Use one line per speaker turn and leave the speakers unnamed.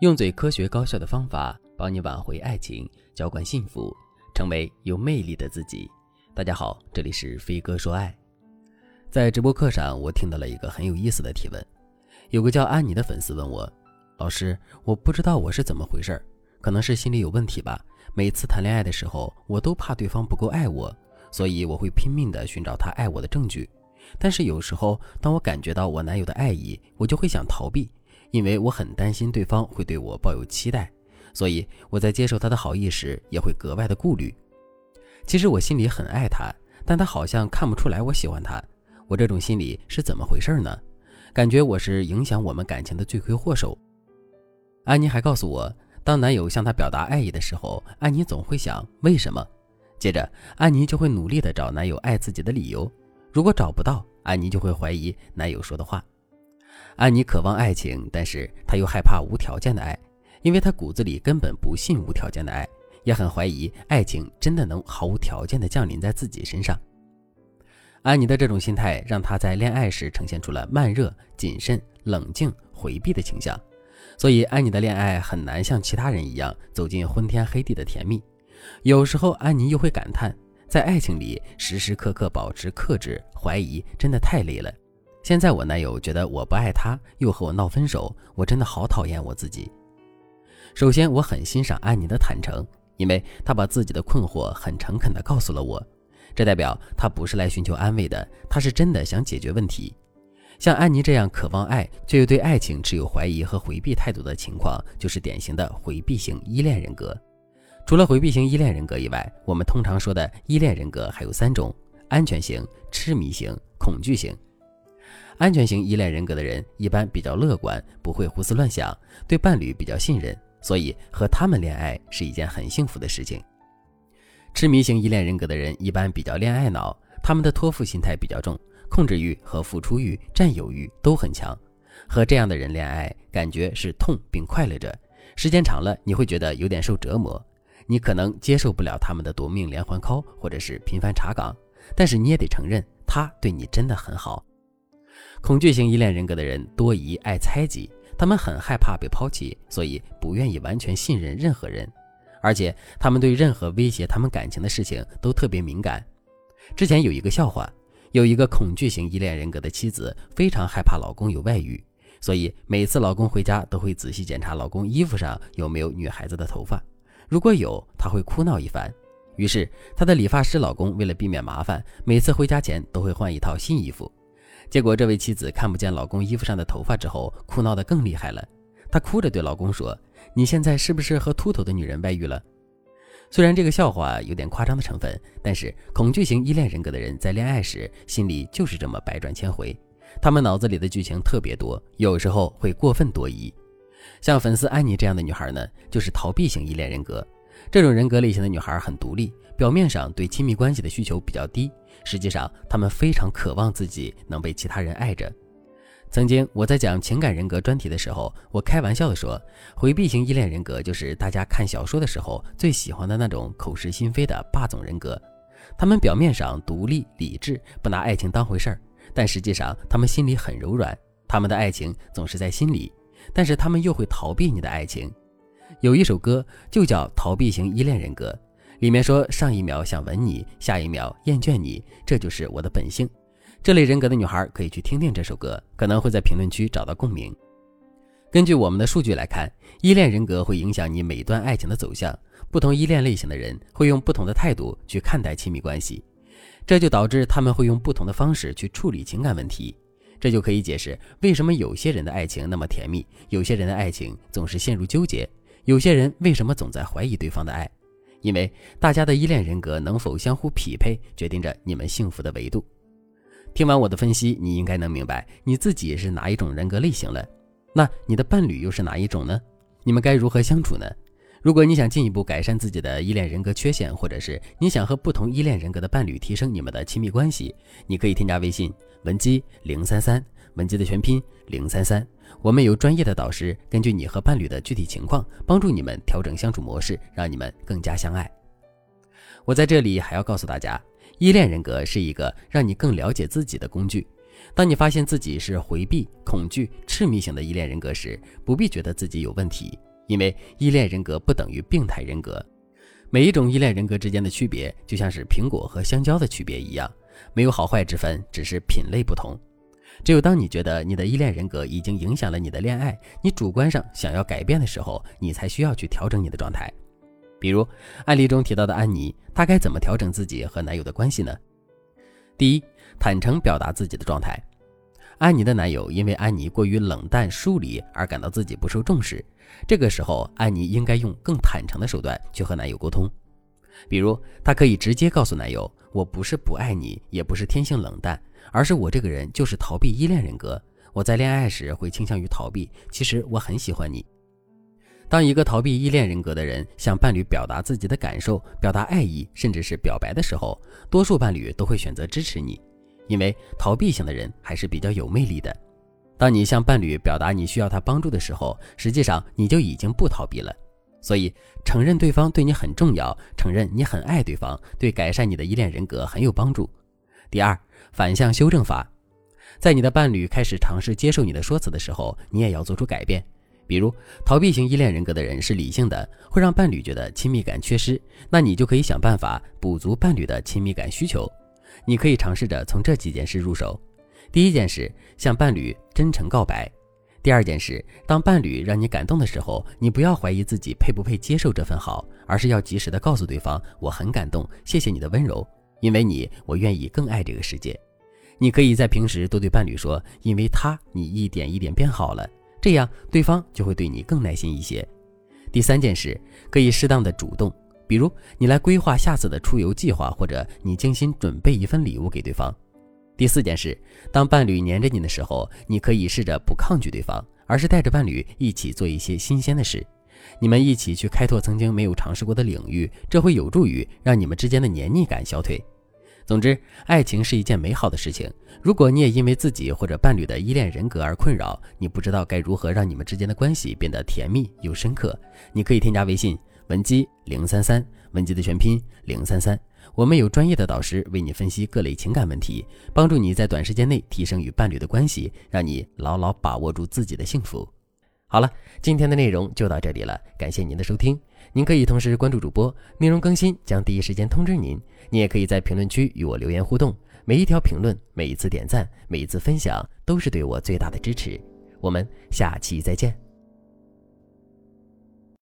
用最科学高效的方法帮你挽回爱情，浇灌幸福，成为有魅力的自己。大家好，这里是飞哥说爱。在直播课上，我听到了一个很有意思的提问。有个叫安妮的粉丝问我：“老师，我不知道我是怎么回事，可能是心理有问题吧。每次谈恋爱的时候，我都怕对方不够爱我，所以我会拼命的寻找他爱我的证据。但是有时候，当我感觉到我男友的爱意，我就会想逃避。”因为我很担心对方会对我抱有期待，所以我在接受他的好意时也会格外的顾虑。其实我心里很爱他，但他好像看不出来我喜欢他。我这种心理是怎么回事呢？感觉我是影响我们感情的罪魁祸首。安妮还告诉我，当男友向她表达爱意的时候，安妮总会想为什么。接着，安妮就会努力的找男友爱自己的理由。如果找不到，安妮就会怀疑男友说的话。安妮渴望爱情，但是她又害怕无条件的爱，因为她骨子里根本不信无条件的爱，也很怀疑爱情真的能毫无条件的降临在自己身上。安妮的这种心态让她在恋爱时呈现出了慢热、谨慎、冷静、回避的倾向，所以安妮的恋爱很难像其他人一样走进昏天黑地的甜蜜。有时候，安妮又会感叹，在爱情里时时刻刻保持克制、怀疑，真的太累了。现在我男友觉得我不爱他，又和我闹分手，我真的好讨厌我自己。首先，我很欣赏安妮的坦诚，因为她把自己的困惑很诚恳地告诉了我，这代表她不是来寻求安慰的，她是真的想解决问题。像安妮这样渴望爱却又对爱情持有怀疑和回避态度的情况，就是典型的回避型依恋人格。除了回避型依恋人格以外，我们通常说的依恋人格还有三种：安全型、痴迷型、恐惧型。安全型依恋人格的人一般比较乐观，不会胡思乱想，对伴侣比较信任，所以和他们恋爱是一件很幸福的事情。痴迷型依恋人格的人一般比较恋爱脑，他们的托付心态比较重，控制欲和付出欲、占有欲都很强。和这样的人恋爱，感觉是痛并快乐着，时间长了你会觉得有点受折磨。你可能接受不了他们的夺命连环 call 或者是频繁查岗，但是你也得承认他对你真的很好。恐惧型依恋人格的人多疑、爱猜忌，他们很害怕被抛弃，所以不愿意完全信任任何人，而且他们对任何威胁他们感情的事情都特别敏感。之前有一个笑话，有一个恐惧型依恋人格的妻子非常害怕老公有外遇，所以每次老公回家都会仔细检查老公衣服上有没有女孩子的头发，如果有，她会哭闹一番。于是她的理发师老公为了避免麻烦，每次回家前都会换一套新衣服。结果，这位妻子看不见老公衣服上的头发之后，哭闹得更厉害了。她哭着对老公说：“你现在是不是和秃头的女人外遇了？”虽然这个笑话有点夸张的成分，但是恐惧型依恋人格的人在恋爱时心里就是这么百转千回，他们脑子里的剧情特别多，有时候会过分多疑。像粉丝安妮这样的女孩呢，就是逃避型依恋人格。这种人格类型的女孩很独立，表面上对亲密关系的需求比较低。实际上，她们非常渴望自己能被其他人爱着。曾经我在讲情感人格专题的时候，我开玩笑地说，回避型依恋人格就是大家看小说的时候最喜欢的那种口是心非的霸总人格。他们表面上独立理智，不拿爱情当回事儿，但实际上他们心里很柔软。他们的爱情总是在心里，但是他们又会逃避你的爱情。有一首歌就叫《逃避型依恋人格》。里面说，上一秒想吻你，下一秒厌倦你，这就是我的本性。这类人格的女孩可以去听听这首歌，可能会在评论区找到共鸣。根据我们的数据来看，依恋人格会影响你每段爱情的走向。不同依恋类型的人会用不同的态度去看待亲密关系，这就导致他们会用不同的方式去处理情感问题。这就可以解释为什么有些人的爱情那么甜蜜，有些人的爱情总是陷入纠结，有些人为什么总在怀疑对方的爱。因为大家的依恋人格能否相互匹配，决定着你们幸福的维度。听完我的分析，你应该能明白你自己是哪一种人格类型了。那你的伴侣又是哪一种呢？你们该如何相处呢？如果你想进一步改善自己的依恋人格缺陷，或者是你想和不同依恋人格的伴侣提升你们的亲密关系，你可以添加微信文姬零三三，文姬的全拼零三三。我们有专业的导师，根据你和伴侣的具体情况，帮助你们调整相处模式，让你们更加相爱。我在这里还要告诉大家，依恋人格是一个让你更了解自己的工具。当你发现自己是回避、恐惧、痴迷型的依恋人格时，不必觉得自己有问题，因为依恋人格不等于病态人格。每一种依恋人格之间的区别，就像是苹果和香蕉的区别一样，没有好坏之分，只是品类不同。只有当你觉得你的依恋人格已经影响了你的恋爱，你主观上想要改变的时候，你才需要去调整你的状态。比如案例中提到的安妮，她该怎么调整自己和男友的关系呢？第一，坦诚表达自己的状态。安妮的男友因为安妮过于冷淡疏离而感到自己不受重视，这个时候安妮应该用更坦诚的手段去和男友沟通，比如她可以直接告诉男友：“我不是不爱你，也不是天性冷淡，而是我这个人就是逃避依恋人格。我在恋爱时会倾向于逃避，其实我很喜欢你。”当一个逃避依恋人格的人向伴侣表达自己的感受、表达爱意，甚至是表白的时候，多数伴侣都会选择支持你。因为逃避型的人还是比较有魅力的。当你向伴侣表达你需要他帮助的时候，实际上你就已经不逃避了。所以，承认对方对你很重要，承认你很爱对方，对改善你的依恋人格很有帮助。第二，反向修正法，在你的伴侣开始尝试接受你的说辞的时候，你也要做出改变。比如，逃避型依恋人格的人是理性的，会让伴侣觉得亲密感缺失，那你就可以想办法补足伴侣的亲密感需求。你可以尝试着从这几件事入手。第一件事，向伴侣真诚告白；第二件事，当伴侣让你感动的时候，你不要怀疑自己配不配接受这份好，而是要及时的告诉对方：“我很感动，谢谢你的温柔，因为你，我愿意更爱这个世界。”你可以在平时多对伴侣说：“因为他，你一点一点变好了。”这样，对方就会对你更耐心一些。第三件事，可以适当的主动。比如，你来规划下次的出游计划，或者你精心准备一份礼物给对方。第四件事，当伴侣黏着你的时候，你可以试着不抗拒对方，而是带着伴侣一起做一些新鲜的事。你们一起去开拓曾经没有尝试过的领域，这会有助于让你们之间的黏腻感消退。总之，爱情是一件美好的事情。如果你也因为自己或者伴侣的依恋人格而困扰，你不知道该如何让你们之间的关系变得甜蜜又深刻，你可以添加微信。文姬零三三，文姬的全拼零三三，我们有专业的导师为你分析各类情感问题，帮助你在短时间内提升与伴侣的关系，让你牢牢把握住自己的幸福。好了，今天的内容就到这里了，感谢您的收听。您可以同时关注主播，内容更新将第一时间通知您。您也可以在评论区与我留言互动，每一条评论、每一次点赞、每一次分享，都是对我最大的支持。我们下期再见。